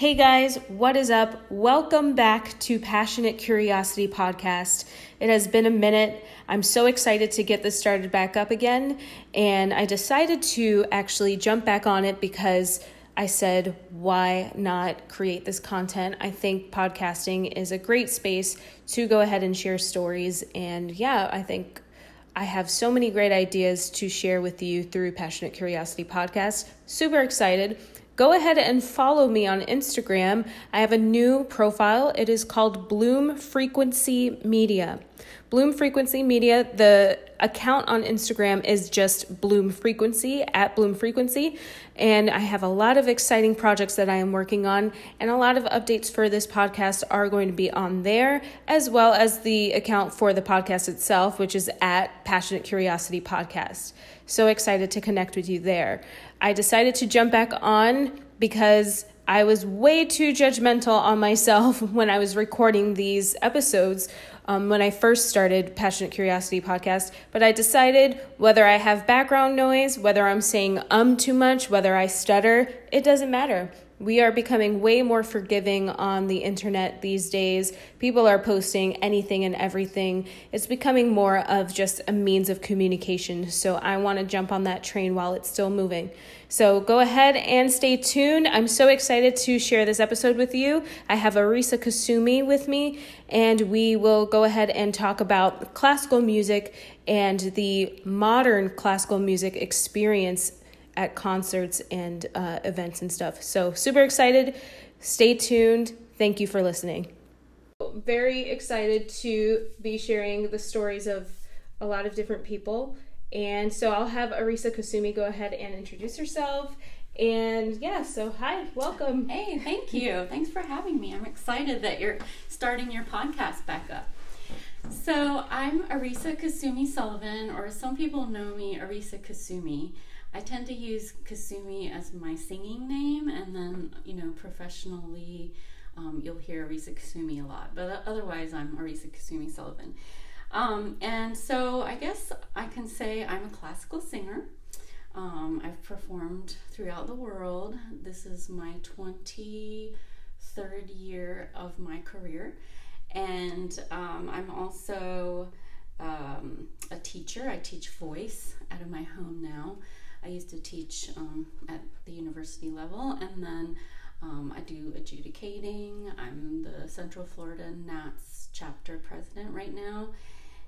Hey guys, what is up? Welcome back to Passionate Curiosity Podcast. It has been a minute. I'm so excited to get this started back up again, and I decided to actually jump back on it because I said, why not create this content? I think podcasting is a great space to go ahead and share stories, and yeah, I think I have so many great ideas to share with you through Passionate Curiosity Podcast. Super excited go ahead and follow me on Instagram. I have a new profile. It is called Bloom Frequency Media. Bloom Frequency Media, the account on Instagram is just Bloom Frequency at Bloom Frequency. And I have a lot of exciting projects that I am working on, and a lot of updates for this podcast are going to be on there, as well as the account for the podcast itself, which is at Passionate Curiosity Podcast. So excited to connect with you there. I decided to jump back on because I was way too judgmental on myself when I was recording these episodes um, when I first started Passionate Curiosity podcast. But I decided whether I have background noise, whether I'm saying um too much, whether I stutter, it doesn't matter. We are becoming way more forgiving on the internet these days. People are posting anything and everything. It's becoming more of just a means of communication. So I want to jump on that train while it's still moving. So go ahead and stay tuned. I'm so excited to share this episode with you. I have Arisa Kasumi with me, and we will go ahead and talk about classical music and the modern classical music experience at concerts and uh, events and stuff. So, super excited. Stay tuned. Thank you for listening. Very excited to be sharing the stories of a lot of different people. And so I'll have Arisa Kasumi go ahead and introduce herself. And yeah, so hi, welcome. Hey, thank you. Thanks for having me. I'm excited that you're starting your podcast back up. So I'm Arisa Kasumi Sullivan, or some people know me Arisa Kasumi. I tend to use Kasumi as my singing name, and then, you know, professionally, um, you'll hear Arisa Kasumi a lot. But otherwise, I'm Arisa Kasumi Sullivan. Um, and so I guess I can say I'm a classical singer. Um, I've performed throughout the world. This is my 23rd year of my career. And um, I'm also um, a teacher. I teach voice out of my home now. I used to teach um, at the university level, and then um, I do adjudicating. I'm the Central Florida NATS chapter president right now,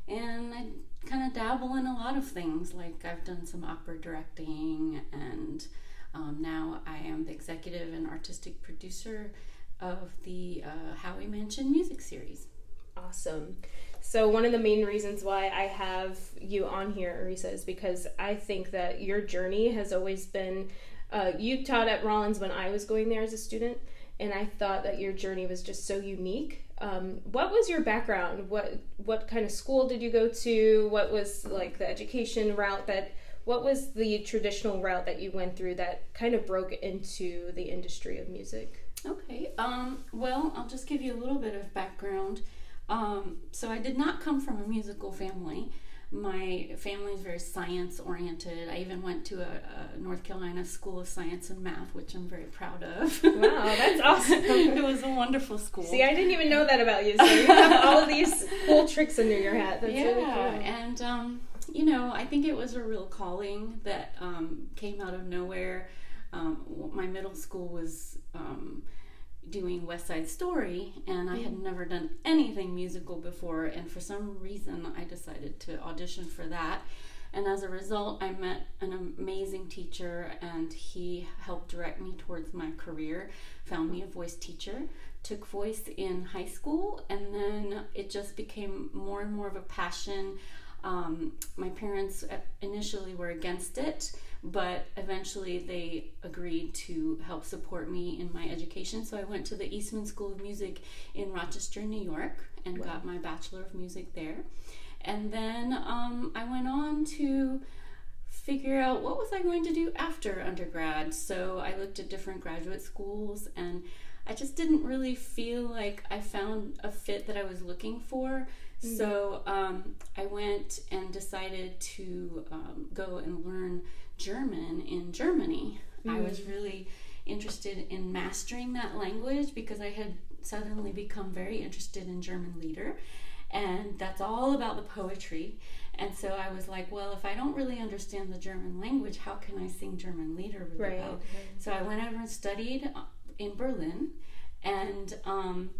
and I kind of dabble in a lot of things. Like I've done some opera directing, and um, now I am the executive and artistic producer of the uh, Howey Mansion music series. Awesome. So one of the main reasons why I have you on here, Arisa, is because I think that your journey has always been. Uh, you taught at Rollins when I was going there as a student, and I thought that your journey was just so unique. Um, what was your background? What what kind of school did you go to? What was like the education route that? What was the traditional route that you went through that kind of broke into the industry of music? Okay. Um, well, I'll just give you a little bit of background. Um, so I did not come from a musical family. My family is very science oriented. I even went to a, a, North Carolina School of Science and Math, which I'm very proud of. Wow, that's awesome! it was a wonderful school. See, I didn't even know that about you. So you have all of these cool tricks under your hat. That's yeah, really cool. and um, you know, I think it was a real calling that um, came out of nowhere. Um, my middle school was um, doing West Side Story, and I had never done anything musical before, and for some reason I decided to audition for that. And as a result, I met an amazing teacher, and he helped direct me towards my career, found me a voice teacher, took voice in high school, and then it just became more and more of a passion. Um, my parents uh, initially were against it but eventually they agreed to help support me in my education. So I went to the Eastman School of Music in Rochester, New York, and wow. got my Bachelor of Music there. And then um, I went on to figure out what was I going to do after undergrad. So I looked at different graduate schools and I just didn't really feel like I found a fit that I was looking for. Mm-hmm. So um, I went and decided to um, go and learn German in Germany. Mm. I was mm. really interested in mastering that language because I had suddenly become very interested in German lieder. And that's all about the poetry. And so I was like, well, if I don't really understand the German language, how can I sing German lieder really Right. well? So I went over and studied uh, in Berlin, and um,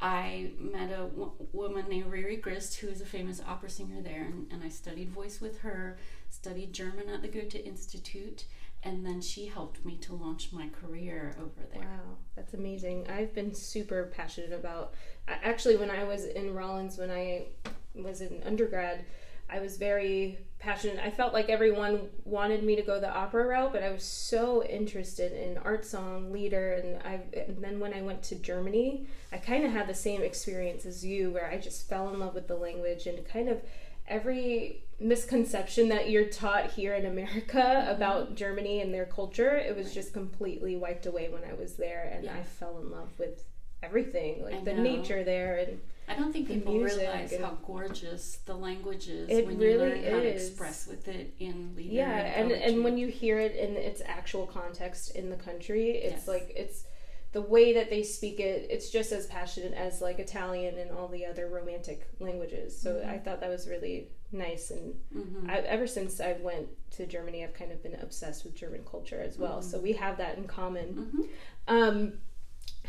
I met a w- woman named Reri Grist, who is a famous opera singer there, and, and I studied voice with her, studied German at the Goethe Institute, and then she helped me to launch my career over there. Wow, that's amazing. I've been super passionate about. Actually, when I was in Rollins, when I was in undergrad, I was very passionate. I felt like everyone wanted me to go the opera route, but I was so interested in art song, lieder, and I. And then when I went to Germany, I kind of had the same experience as you, where I just fell in love with the language and kind of every misconception that you're taught here in America about Germany and their culture, it was just completely wiped away when I was there, and Yeah. I fell in love with everything, like I the know. nature there, and I don't think people realize how gorgeous the language is It when really you learn how to express with it in lieder yeah, and poetry. and when you hear it in its actual context in the country, it's Yes. like it's the way that they speak it. It's just as passionate as like Italian and all the other romantic languages. So Mhm. I thought that was really nice and Mhm. I, ever since I went to Germany, I've kind of been obsessed with German culture as well. So we have that in common. Mhm. Um,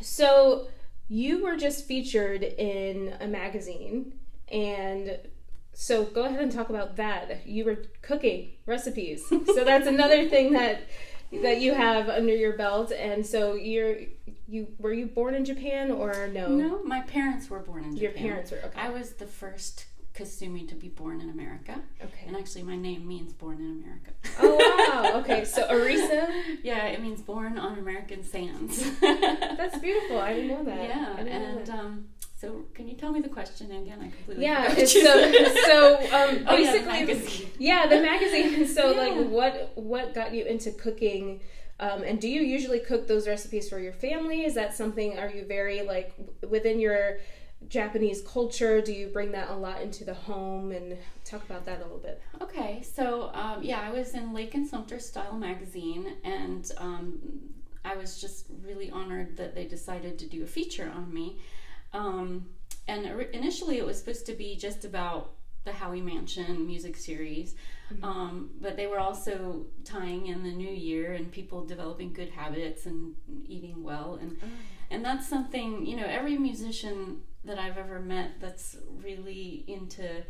so you were just featured in a magazine, and so go ahead and talk about that. You were cooking recipes, so that's another thing that that you have under your belt. And so you're you were you born in Japan or no? No, my parents were born in japan Your parents were okay. I was the first Kasumi to be born in America, okay. and actually, my name means "born in America." Oh wow. Okay. So Arisa, yeah, it means "born on American sands." that's beautiful. I didn't know that. yeah, and that. um, so can you tell me the question again? I completely Yeah, it's so so um Oh, yeah, the basically magazine. yeah, the magazine. So Yeah. like what what got you into cooking? Um, and do you usually cook those recipes for your family? Is that something are you very like within your Japanese culture? Do you bring that a lot into the home and talk about that a little bit? Okay, so um, yeah, I was in Lake and Sumter Style magazine, and um, I was just really honored that they decided to do a feature on me. Um, and initially, it was supposed to be just about the Howey Mansion music series, um, but they were also tying in the new year and people developing good habits and eating well, and and that's something you know every musician that I've ever met that's really into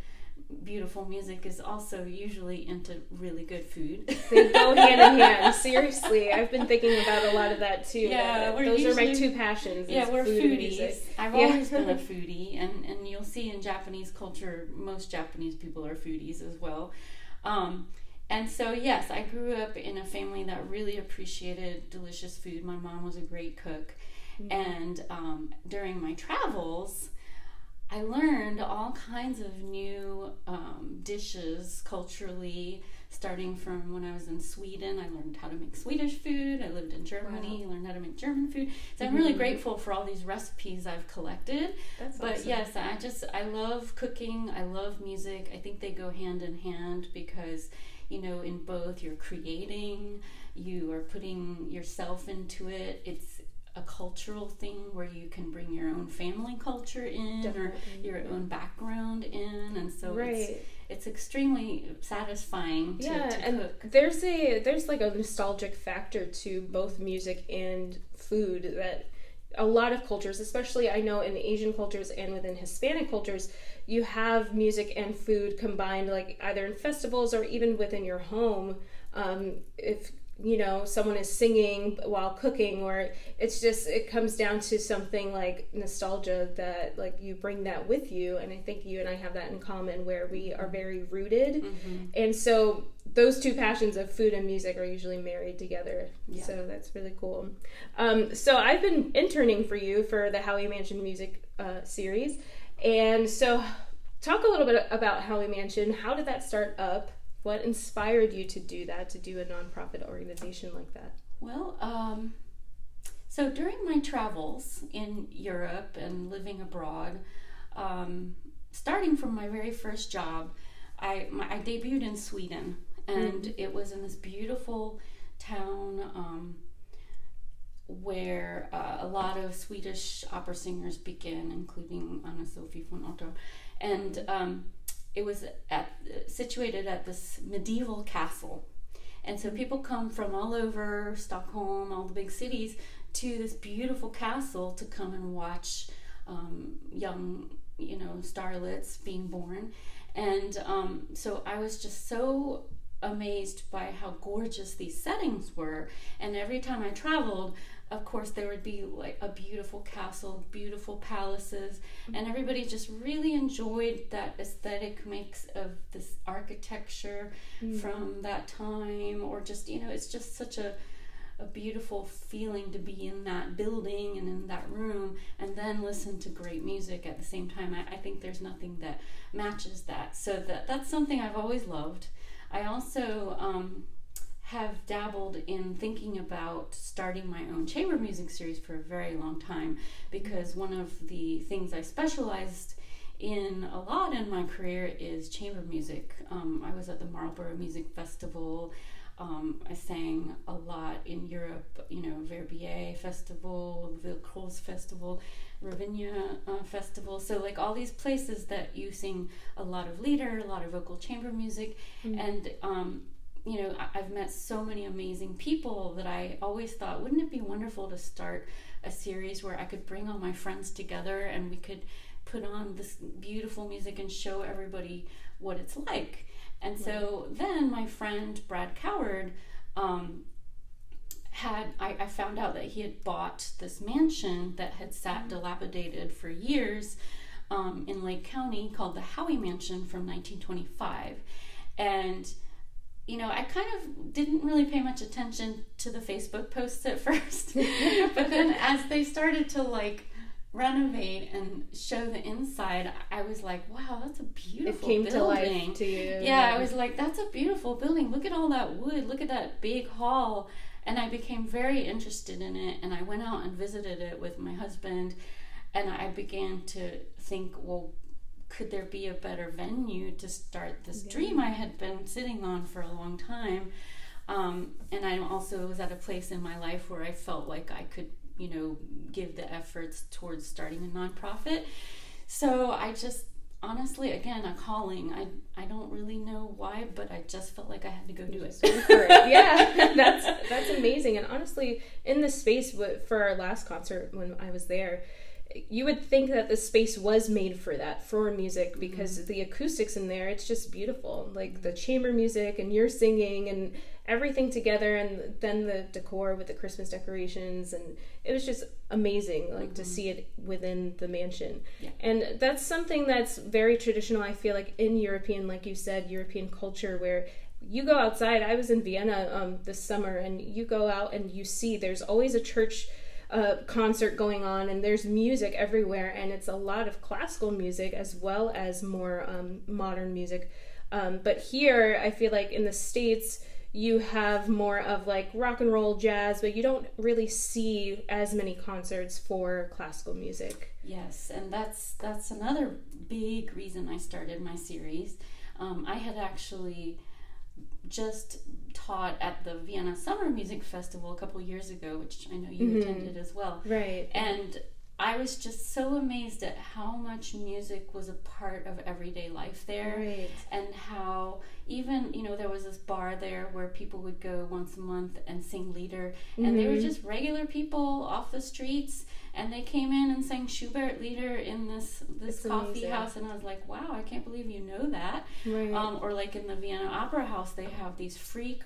beautiful music is also usually into really good food. They go hand in hand. Seriously, I've been thinking about a lot of that too. Yeah, we're those are my two passions. yeah, we're food foodies. I've Yeah. always been a foodie, and and you'll see in Japanese culture, most Japanese people are foodies as well. Um, and so, yes, I grew up in a family that really appreciated delicious food. My mom was a great cook, and um, during my travels. I learned all kinds of new um, dishes culturally, starting from when I was in Sweden. I learned how to make Swedish food. I lived in Germany, learned how to make German food. So I'm really Mhm. grateful for all these recipes I've collected. That's But awesome. yes, I just I love cooking. I love music. I think they go hand in hand because you know in both you're creating, you are putting yourself into it. It's a cultural thing where you can bring your own family culture in or your own background in and so it's, it's extremely satisfying to, yeah to and cook. there's a there's like a nostalgic factor to both music and food that a lot of cultures especially i know in asian cultures and within hispanic cultures you have music and food combined like either in festivals or even within your home. Um, if you know someone is singing while cooking or it's just it comes down to something like nostalgia that like you bring that with you and i think you and i have that in common where we are very rooted Mhm. and so those two passions of food and music are usually married together. Yeah. So that's really cool. Um, so I've been interning for you for the Howey Mansion music uh, series. And so talk a little bit about Howey Mansion. How did that start up? What inspired you to do that, to do a nonprofit organization like that? Well, um, so during my travels in Europe and living abroad, um, starting from my very first job, I, my, I debuted in Sweden, and it was in this beautiful town. Um, where uh, a lot of Swedish opera singers begin, including Anna Sofie von Otter, and um, it was at situated at this medieval castle. And so people come from all over Stockholm, all the big cities, to this beautiful castle to come and watch um, young, you know, starlets being born. And um, so I was just so amazed by how gorgeous these settings were. And every time I traveled, of course, there would be like a beautiful castle, beautiful palaces, and everybody just really enjoyed that aesthetic mix of this architecture mm. from that time, or just, you know, it's just such a a beautiful feeling to be in that building and in that room and then listen to great music at the same time. I, I think there's nothing that matches that. So that that's something I've always loved. I also um, have dabbled in thinking about starting my own chamber music series for a very long time because one of the things I specialized in a lot in my career is chamber music. Um, I was at the Marlborough Music Festival. Um, I sang a lot in Europe, you know, Verbier Festival, Villecroze Festival, Ravinia uh, Festival. So, like all these places that you sing a lot of lieder, a lot of vocal chamber music. Mm-hmm. And, um, you know, I've met so many amazing people that I always thought, wouldn't it be wonderful to start a series where I could bring all my friends together and we could put on this beautiful music and show everybody what it's like? And so then my friend Brad Coward um, had I, I, found out that he had bought this mansion that had sat mm-hmm. dilapidated for years um, in Lake County called the Howey Mansion from 1925, and you know, I kind of didn't really pay much attention to the Facebook posts at first, but then as they started to like renovate and show the inside, I was like, wow, that's a beautiful it came building. To, life to you. Yeah, I was like, that's a beautiful building. Look at all that wood. Look at that big hall. And I became very interested in it. And I went out and visited it with my husband. And I began to think, well, could there be a better venue to start this yeah. dream I had been sitting on for a long time? Um, and I also was at a place in my life where I felt like I could you know, give the efforts towards starting a nonprofit. So I just honestly again a calling i i don't really know why but i just felt like i had to go do it, it. yeah that's that's amazing and honestly in the space for our last concert when i was there you would think that the space was made for that for music because mm-hmm. the acoustics in there it's just beautiful like the chamber music and you're singing and everything together and then the decor with the christmas decorations and it was just amazing like mm-hmm. to see it within the mansion yeah. and that's something that's very traditional i feel like in european like you said european culture where you go outside i was in vienna um, this summer and you go out and you see there's always a church uh, concert going on and there's music everywhere and it's a lot of classical music as well as more um, modern music um, but here i feel like in the states you have more of like rock and roll jazz, but you don't really see as many concerts for classical music. Yes, and that's that's another big reason I started my series. Um, I had actually just taught at the Vienna Summer Music Festival a couple years ago, which I know you mm-hmm. attended as well. Right. And I was just so amazed at how much music was a part of everyday life there, right. and how even you know there was this bar there where people would go once a month and sing lieder, mm-hmm. and they were just regular people off the streets, and they came in and sang Schubert lieder in this this it's coffee amazing. house, and I was like, wow, I can't believe you know that. Right. Um, or like in the Vienna Opera House, they have these free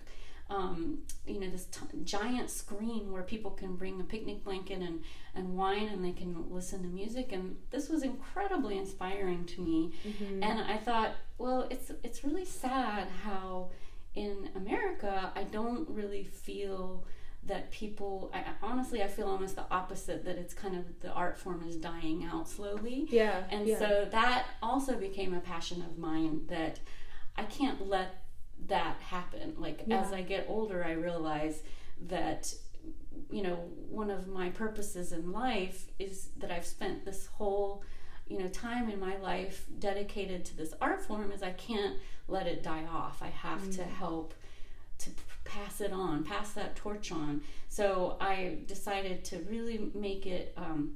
um, you know, this t- giant screen where people can bring a picnic blanket and, and wine and they can listen to music. And this was incredibly inspiring to me. Mm-hmm. And I thought, well, it's, it's really sad how in America I don't really feel that people I, honestly i feel almost the opposite that it's kind of the art form is dying out slowly yeah and yeah. so that also became a passion of mine that i can't let that happen. Like yeah. as I get older, I realize that you know one of my purposes in life is that I've spent this whole you know time in my life dedicated to this art form is I can't let it die off. I have mm. to help to pass it on, pass that torch on. So I decided to really make it um,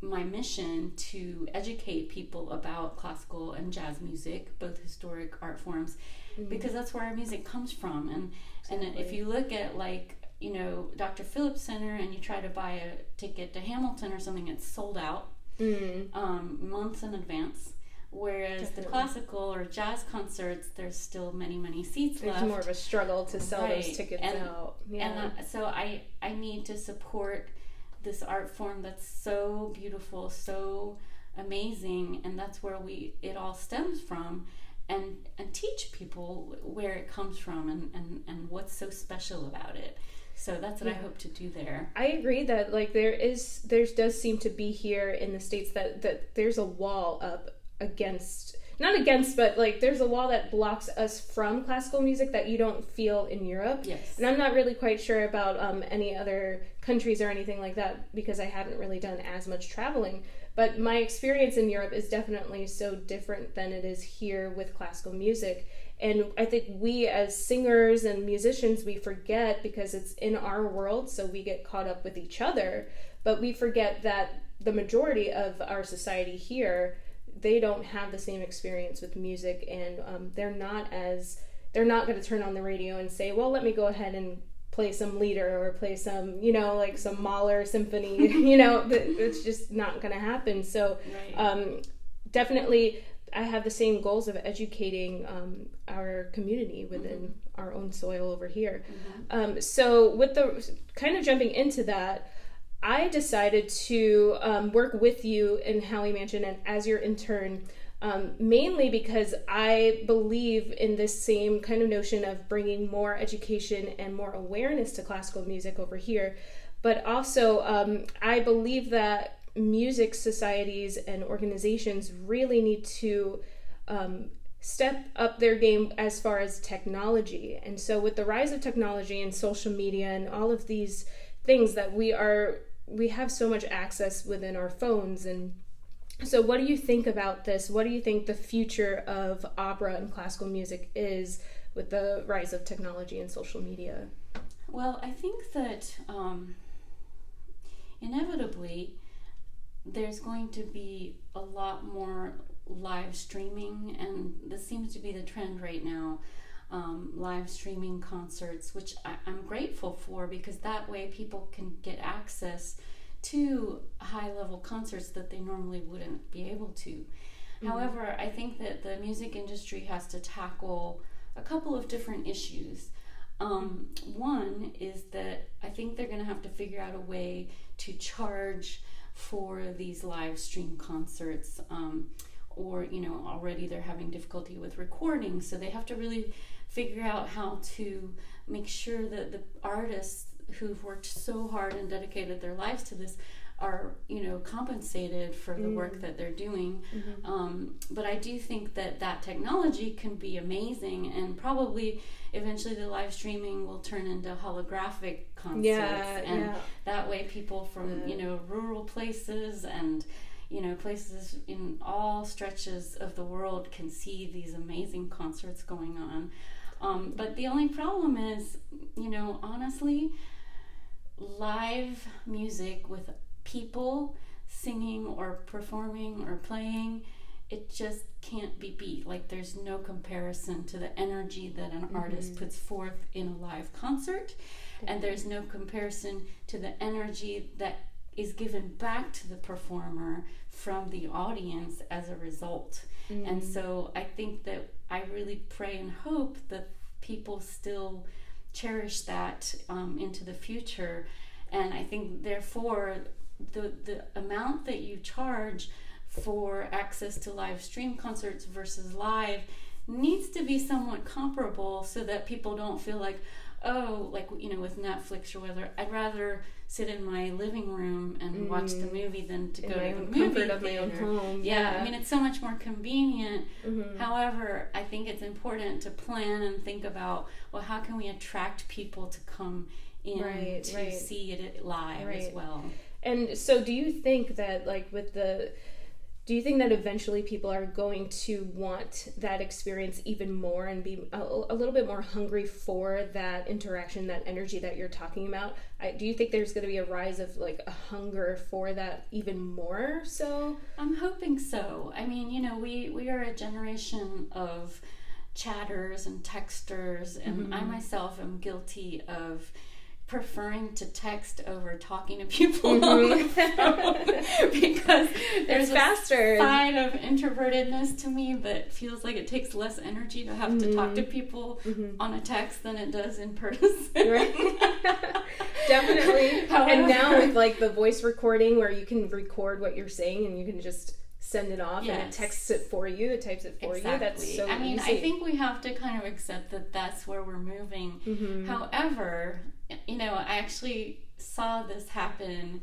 my mission to educate people about classical and jazz music, both historic art forms, mm-hmm. because that's where our music comes from. And exactly. and if you look at like you know Dr. Phillips Center and you try to buy a ticket to Hamilton or something, it's sold out mm-hmm. um, months in advance. Whereas Definitely. the classical or jazz concerts, there's still many, many seats there's left. more of a struggle to sell right. those tickets and, out. Yeah. And uh, so I, I need to support this art form that's so beautiful, so amazing, and that's where we it all stems from. And, and teach people where it comes from and, and, and what's so special about it. So that's what yeah. I hope to do there. I agree that like there is there does seem to be here in the states that that there's a wall up against not against but like there's a wall that blocks us from classical music that you don't feel in europe yes and i'm not really quite sure about um, any other countries or anything like that because i haven't really done as much traveling but my experience in europe is definitely so different than it is here with classical music. And i think we as singers and musicians we forget because it's in our world so we get caught up with each other. But we forget that the majority of our society here they don't have the same experience with music. And um, they're not as they're not going to turn on the radio and say well let me go ahead and play some lieder or play some you know like some mahler symphony you know it's just not going to happen so right. um, definitely i have the same goals of educating um, our community within mm-hmm. our own soil over here mm-hmm. um, so with the kind of jumping into that I decided to um, work with you in Howey Mansion and as your intern, um, mainly because I believe in this same kind of notion of bringing more education and more awareness to classical music over here. But also, um, I believe that music societies and organizations really need to um, step up their game as far as technology. And so, with the rise of technology and social media and all of these things that we are we have so much access within our phones. And so what do you think about this? What do you think the future of opera and classical music is with the rise of technology and social media? Well i think that um, inevitably there's going to be a lot more live streaming and this seems to be the trend right now um, live streaming concerts, which I, am grateful for because that way people can get access to high level concerts that they normally wouldn't be able to. Mm-hmm. However, I think that the music industry has to tackle a couple of different issues. Um, one is that I think they're going to have to figure out a way to charge for these live stream concerts. Um, or, you know, already they're having difficulty with recording, so they have to really figure out how to make sure that the artists who've worked so hard and dedicated their lives to this are you know compensated for the mm. work that they're doing mm-hmm. um, but i do think that that technology can be amazing and probably eventually the live streaming will turn into holographic concerts yeah, and yeah. that way people from yeah. you know rural places and you know places in all stretches of the world can see these amazing concerts going on um, but the only problem is, you know, honestly, live music with people singing or performing or playing, it just can't be beat. Like, there's no comparison to the energy that an mm-hmm. artist puts forth in a live concert, and there's no comparison to the energy that is given back to the performer from the audience as a result. Mm-hmm. And so I think that I really pray and hope that people still cherish that um, into the future. And I think, therefore, the, the amount that you charge for access to live stream concerts versus live needs to be somewhat comparable so that people don't feel like, oh, like, you know, with Netflix or whether I'd rather sit in my living room and mm. watch the movie than to in go to the movie of my own home. Yeah, yeah, I mean it's so much more convenient. Mm-hmm. However, I think it's important to plan and think about well, how can we attract people to come in right, to right. see it live right. as well. And so, do you think that like with the do you think that eventually people are going to want that experience even more and be a, a little bit more hungry for that interaction that energy that you're talking about? I, do you think there's going to be a rise of like a hunger for that even more so? I'm hoping so. I mean you know we we are a generation of chatters and texters and mm-hmm. i myself am guilty of preferring to text over talking to people mm-hmm. because there's it's faster. a side of introvertedness to me that feels like it takes less energy to have mm-hmm. to talk to mm-hmm. people mm-hmm. on a text than it does in person. Right. Definitely. However, and now with like the voice recording where you can record what you're saying and you can just send it off yes. and it texts it for you, it types it for exactly. you. That's so I mean, easy. I think we have to kind of accept that that's where we're moving. Mm-hmm. However, you know, I actually saw this happen.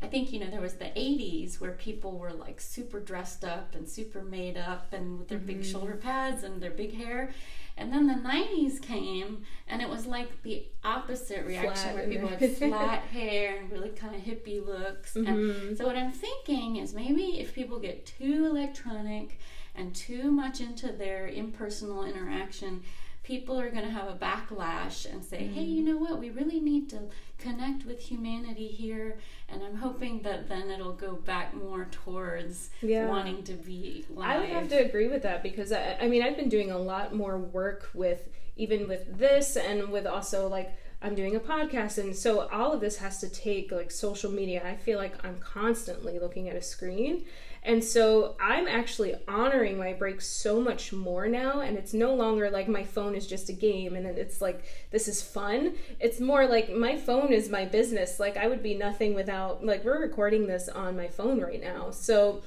I think, you know, there was the 80s where people were like super dressed up and super made up and with their mm-hmm. big shoulder pads and their big hair. And then the 90s came and it was like the opposite reaction flat where people had flat hair and really kind of hippie looks. Mm-hmm. And so, what I'm thinking is maybe if people get too electronic and too much into their impersonal interaction, people are going to have a backlash and say, mm-hmm. hey, you know what? We really need to connect with humanity here. And I'm hoping that then it'll go back more towards yeah. wanting to be live. I would have to agree with that because I, I mean, I've been doing a lot more work with even with this and with also like I'm doing a podcast and so all of this has to take like social media. I feel like I'm constantly looking at a screen and so I'm actually honoring my breaks so much more now. And it's no longer like my phone is just a game and it's like, this is fun. It's more like my phone is my business. Like I would be nothing without, like, we're recording this on my phone right now. So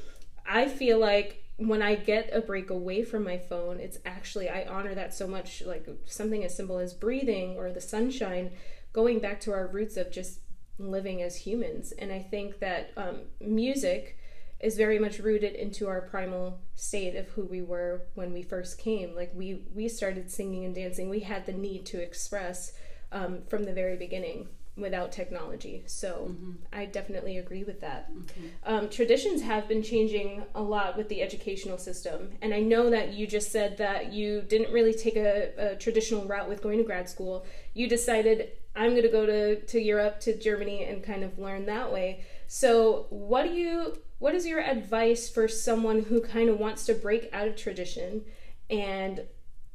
I feel like when I get a break away from my phone, it's actually, I honor that so much. Like something as simple as breathing or the sunshine, going back to our roots of just living as humans. And I think that um, music is very much rooted into our primal state of who we were when we first came. Like we we started singing and dancing. We had the need to express um, from the very beginning without technology. So mm-hmm. I definitely agree with that. Mm-hmm. Um, traditions have been changing a lot with the educational system. And I know that you just said that you didn't really take a, a traditional route with going to grad school. You decided, I'm going to go to, to Europe, to Germany, and kind of learn that way. So, what do you what is your advice for someone who kind of wants to break out of tradition and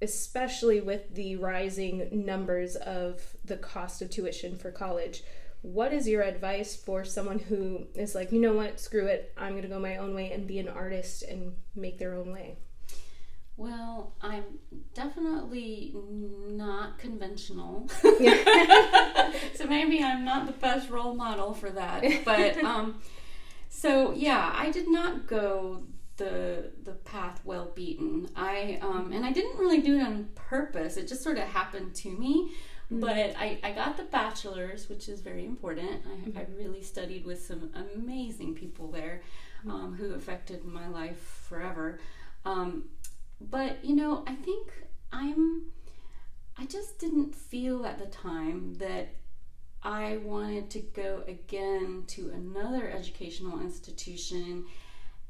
especially with the rising numbers of the cost of tuition for college? What is your advice for someone who is like, you know what, screw it, I'm going to go my own way and be an artist and make their own way? Well, I'm definitely not conventional. so maybe I'm not the best role model for that. But um, so yeah, I did not go the the path well beaten. I um, and I didn't really do it on purpose. It just sort of happened to me. Mm-hmm. But I, I got the bachelor's, which is very important. I, mm-hmm. I really studied with some amazing people there mm-hmm. um, who affected my life forever. Um, but you know, I think I'm. I just didn't feel at the time that I wanted to go again to another educational institution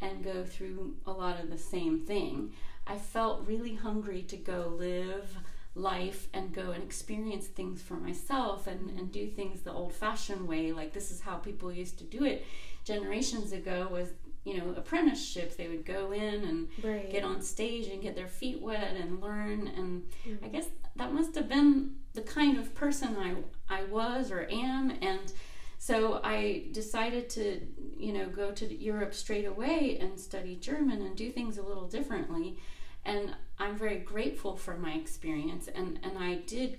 and go through a lot of the same thing. I felt really hungry to go live life and go and experience things for myself and, and do things the old fashioned way. Like this is how people used to do it generations ago was, you know, apprenticeship They would go in and right. get on stage and get their feet wet and learn. And mm-hmm. I guess that must have been the kind of person I, I was or am. And so I decided to, you know, go to Europe straight away and study German and do things a little differently. And I'm very grateful for my experience. And, and I did,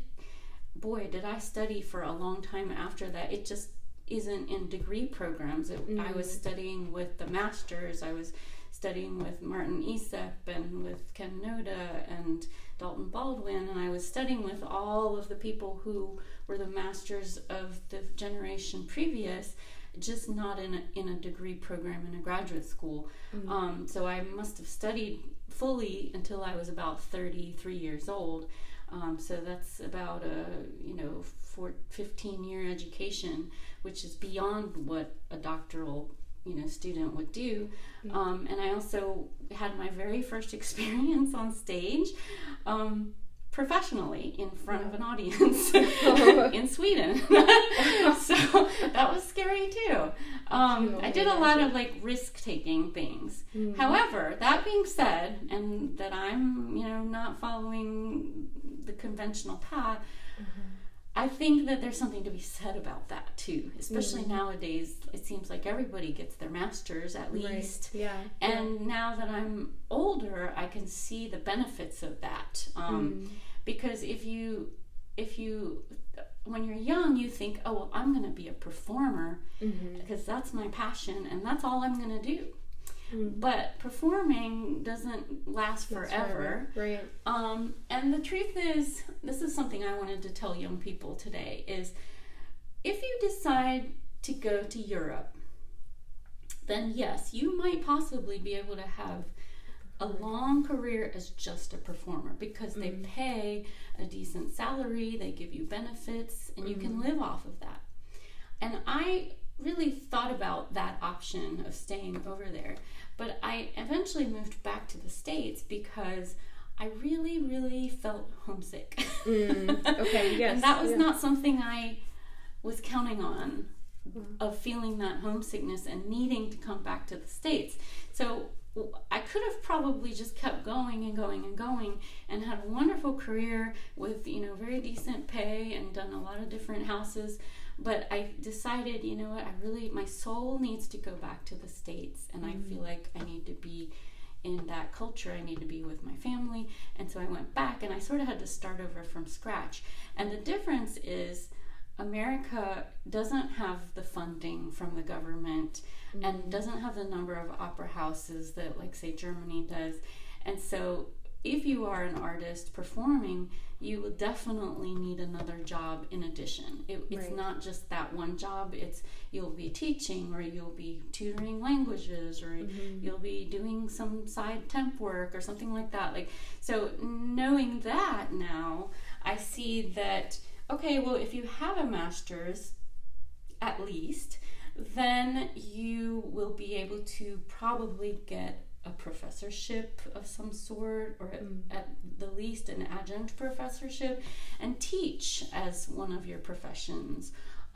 boy, did I study for a long time after that. It just isn't in degree programs. It, mm-hmm. I was mm. studying with the masters. I was studying with Martin Isepp and with Ken Noda and Dalton Baldwin, and I was studying with all of the people who were the masters of the generation previous, just not in a, in a degree program in a graduate school. Mm-hmm. Um, so I must have studied fully until I was about 33 years old. Um, so that's about a you know four, 15 year education, which is beyond what a doctoral you know student would do. Um, and I also had my very first experience on stage. Um, professionally in front of an audience in Sweden. so that was scary too. Um, I did a lot of like risk taking things. However, that being said, and that I'm, you know, not following the conventional path, I think that there's something to be said about that too. Especially nowadays, it seems like everybody gets their masters at least. Yeah. And now that I'm older, I can see the benefits of that. Um, Because if you, if you, when you're young, you think, oh, well, I'm going to be a performer because that's my passion and that's all I'm going to do. But performing doesn't last forever. Right. Um, and the truth is, this is something I wanted to tell young people today: is if you decide to go to Europe, then yes, you might possibly be able to have a long career as just a performer because they mm-hmm. pay a decent salary, they give you benefits, and you can mm-hmm. live off of that. And I really thought about that option of staying over there, but I eventually moved back to the States because I really, really felt homesick. Mm, okay, yes, and that was yeah. not something I was counting on mm-hmm. of feeling that homesickness and needing to come back to the States. So I could have probably just kept going and going and going and had a wonderful career with, you know, very decent pay and done a lot of different houses. But I decided, you know what, I really, my soul needs to go back to the States and I feel mm-hmm. like I need to be in that culture. I need to be with my family. And so I went back and I sort of had to start over from scratch. And the difference is America doesn't have the funding from the government and mm-hmm. doesn't have the number of opera houses that, like, say, Germany does. And so if you are an artist performing, you will definitely need another job in addition. It, it's Right. not just that one job. It's you'll be teaching, or you'll be tutoring languages, or mm-hmm. you'll be doing some side temp work, or something like that. Like so, knowing that now, I see that okay. Well, if you have a master's, at least, then you will be able to probably get a professorship of some sort, or at, mm-hmm. at the least an adjunct professorship, and teach as one of your professions.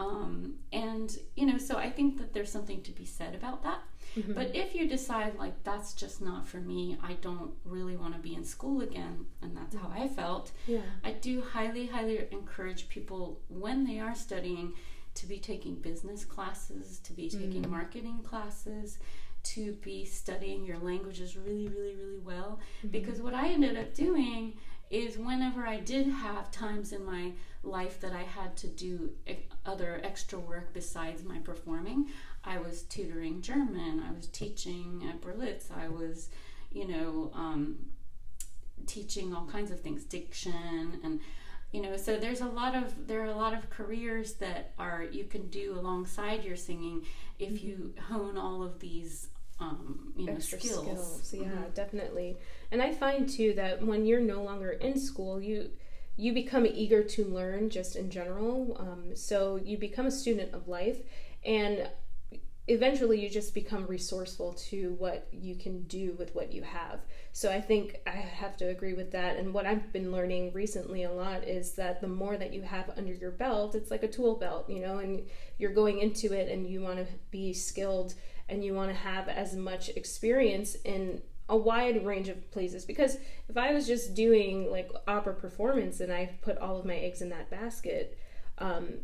Um, and you know, so I think that there's something to be said about that. Mm-hmm. But if you decide like that's just not for me, I don't really want to be in school again, and that's how I felt. Yeah. I do highly, highly encourage people when they are studying to be taking business classes, to be taking mm. marketing classes, to be studying your languages really, really, really well. Mm-hmm. Because what I ended up doing is whenever I did have times in my life that I had to do other extra work besides my performing, I was tutoring German, I was teaching at Berlitz, I was, you know, um, teaching all kinds of things, diction and you know so there's a lot of there are a lot of careers that are you can do alongside your singing if you hone all of these um, you know extra skills, skills. Yeah, Mhm. definitely. And I find too that when you're no longer in school, you you become eager to learn just in general. Um, so you become a student of life, and eventually you just become resourceful to what you can do with what you have. So I think I have to agree with that. And what I've been learning recently a lot is that the more that you have under your belt, it's like a tool belt, you know, and you're going into it and you want to be skilled and you want to have as much experience in a wide range of places. Because if I was just doing like opera performance and I put all of my eggs in that basket, um,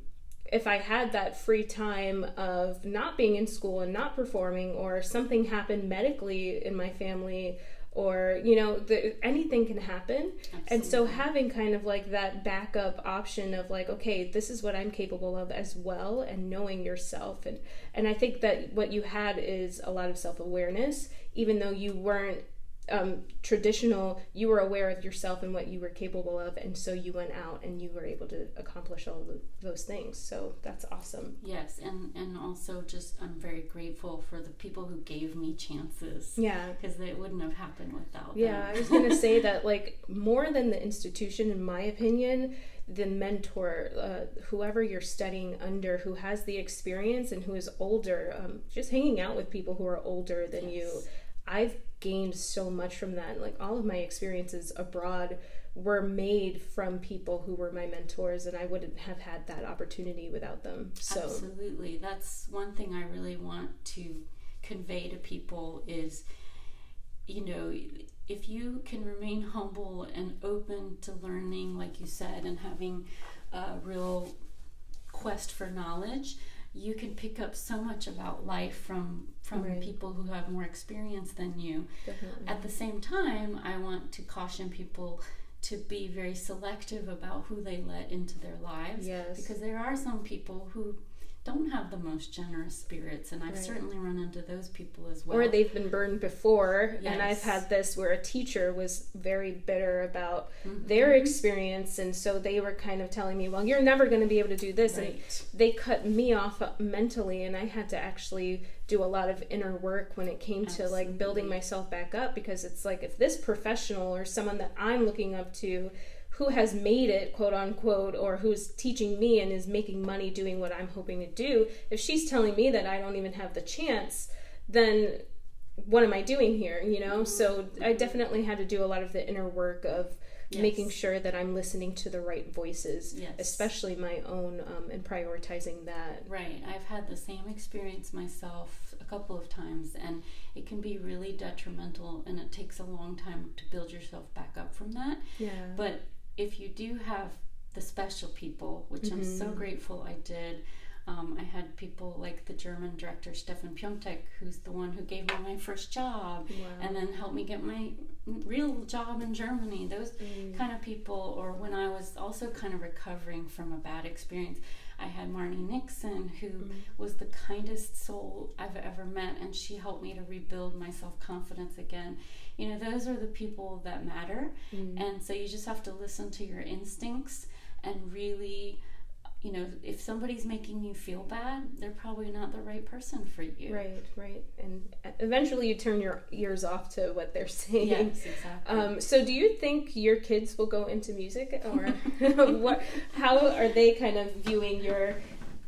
if I had that free time of not being in school and not performing, or something happened medically in my family, or you know, the, anything can happen. And so having kind of like that backup option of like, okay, this is what I'm capable of as well, and knowing yourself, and and I think that what you had is a lot of self awareness, even though you weren't um, traditional you were aware of yourself and what you were capable of and so you went out and you were able to accomplish all those things so that's awesome yes and and also just i'm very grateful for the people who gave me chances yeah because it wouldn't have happened without yeah them. i was going to say that like more than the institution in my opinion the mentor uh, whoever you're studying under who has the experience and who is older um, just hanging out with people who are older than yes. you I've gained so much from that. Like all of my experiences abroad were made from people who were my mentors, and I wouldn't have had that opportunity without them. So absolutely, that's one thing I really want to convey to people is, you know, if you can remain humble and open to learning, like you said, and having a real quest for knowledge you can pick up so much about life from from right. people who have more experience than you. Definitely. At the same time, I want to caution people to be very selective about who they let into their lives yes. because there are some people who don't have the most generous spirits and i've right. certainly run into those people as well or they've been burned before yes. and i've had this where a teacher was very bitter about mm-hmm. their experience and so they were kind of telling me well you're never going to be able to do this right. and they cut me off mentally and i had to actually do a lot of inner work when it came Absolutely. to like building myself back up because it's like if this professional or someone that i'm looking up to who has made it, quote unquote, or who's teaching me and is making money doing what I'm hoping to do, if she's telling me that I don't even have the chance, then what am I doing here? You know? So I definitely had to do a lot of the inner work of yes. making sure that I'm listening to the right voices, yes. especially my own, um, and prioritizing that. Right. I've had the same experience myself a couple of times, and it can be really detrimental, and it takes a long time to build yourself back up from that. Yeah. But if you do have the special people, which mm-hmm. I'm so mm-hmm. grateful I did. Um, I had people like the German director Stefan Piontek, who's the one who gave me my first job wow. and then helped me get my real job in Germany. Those mm. kind of people, or when I was also kind of recovering from a bad experience, I had Marni Nixon, who mm. was the kindest soul I've ever met, and she helped me to rebuild my self confidence again you know those are the people that matter mm. and so you just have to listen to your instincts and really you know if somebody's making you feel bad they're probably not the right person for you. Right right. And eventually you turn your ears off to what they're saying. Yes exactly. Um, so do you think your kids will go into music or what how are they kind of viewing your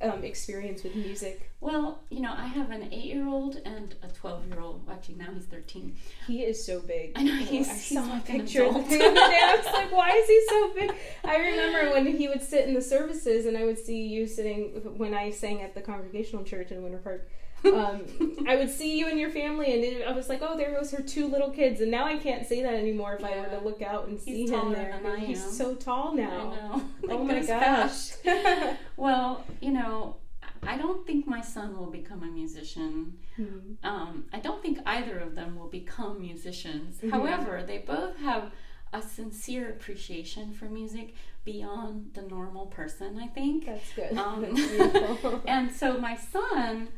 um, experience with music? Well, you know, I have an eight-year-old and a twelve-year-old. Well, actually, now he's thirteen. He is so big. I know. He's, I he's saw like a picture the other day. I was like, "Why is he so big?" I remember when he would sit in the services, and I would see you sitting when I sang at the Congregational Church in Winter Park um, I would see you and your family, and it, I was like, oh, there goes her two little kids. And now I can't say that anymore if yeah. I were to look out and see him there. He's so tall now. I know. oh my gosh. well, you know, I don't think my son will become a musician. Mm-hmm. Um, I don't think either of them will become musicians. Mm-hmm. However, they both have a sincere appreciation for music beyond the normal person, I think. That's good. Um, That's and so my son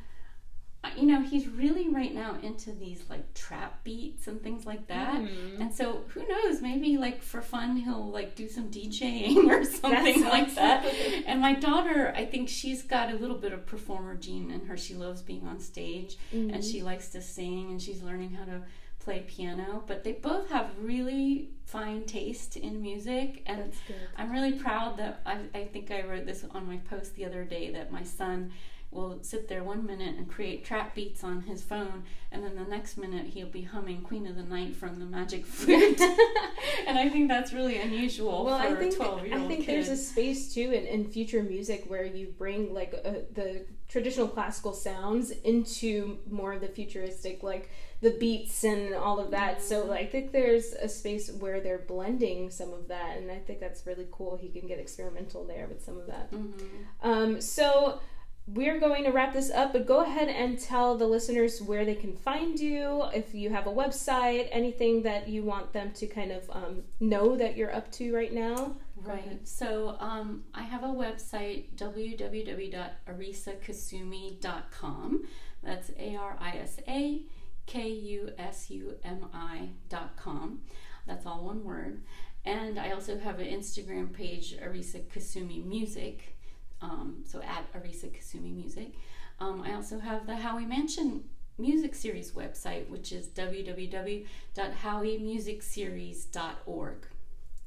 you know, he's really right now into these like trap beats and things like that. Mm-hmm. And so who knows, maybe like for fun he'll like do some DJing or something like that. and my daughter, I think she's got a little bit of performer gene in her. She loves being on stage mm-hmm. and she likes to sing and she's learning how to play piano, but they both have really fine taste in music and I'm really proud that I, I think I wrote this on my post the other day that my son will sit there one minute and create trap beats on his phone, and then the next minute he'll be humming Queen of the Night from the Magic Flute. and I think that's really unusual well, I think, a 12 year old I think kid. there's a space too in, in future music where you bring like uh, the traditional classical sounds into more of the futuristic, like the beats and all of that. Mm-hmm. So I think there's a space where they're blending some of that, and I think that's really cool. He can get experimental there with some of that. Mm-hmm. Um, so we're going to wrap this up, but go ahead and tell the listeners where they can find you, if you have a website, anything that you want them to kind of um, know that you're up to right now. Right. So um, I have a website, www.arisakasumi.com. That's A R I S A K U S U M I dot com. That's all one word. And I also have an Instagram page, Arisa Kasumi Music. Um, so at Arisa Kasumi Music. Um, I also have the Howey Mansion music series website, which is www.howeymusicseries.org.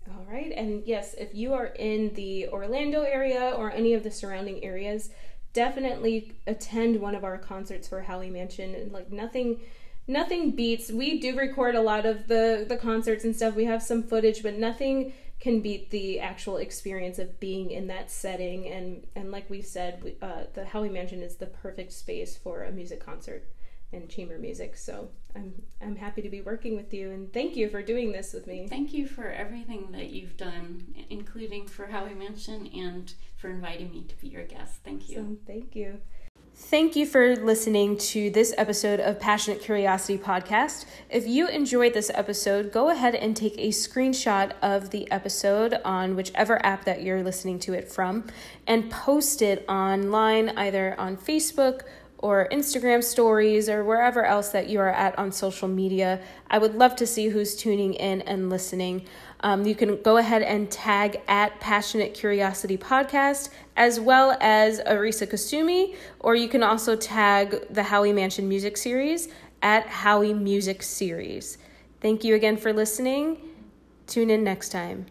All right. And yes, if you are in the Orlando area or any of the surrounding areas, definitely attend one of our concerts for Howey Mansion. And like nothing nothing beats we do record a lot of the the concerts and stuff. We have some footage, but nothing can beat the actual experience of being in that setting and and like we said, we, uh, the Howey Mansion is the perfect space for a music concert and chamber music. So I'm I'm happy to be working with you and thank you for doing this with me. Thank you for everything that you've done, including for Howey Mansion and for inviting me to be your guest. Thank you. Awesome. Thank you. Thank you for listening to this episode of Passionate Curiosity Podcast. If you enjoyed this episode, go ahead and take a screenshot of the episode on whichever app that you're listening to it from and post it online, either on Facebook or Instagram stories or wherever else that you are at on social media. I would love to see who's tuning in and listening. Um, you can go ahead and tag at Passionate Curiosity Podcast as well as Arisa Kasumi, or you can also tag the Howey Mansion Music Series at Howey Music Series. Thank you again for listening. Tune in next time.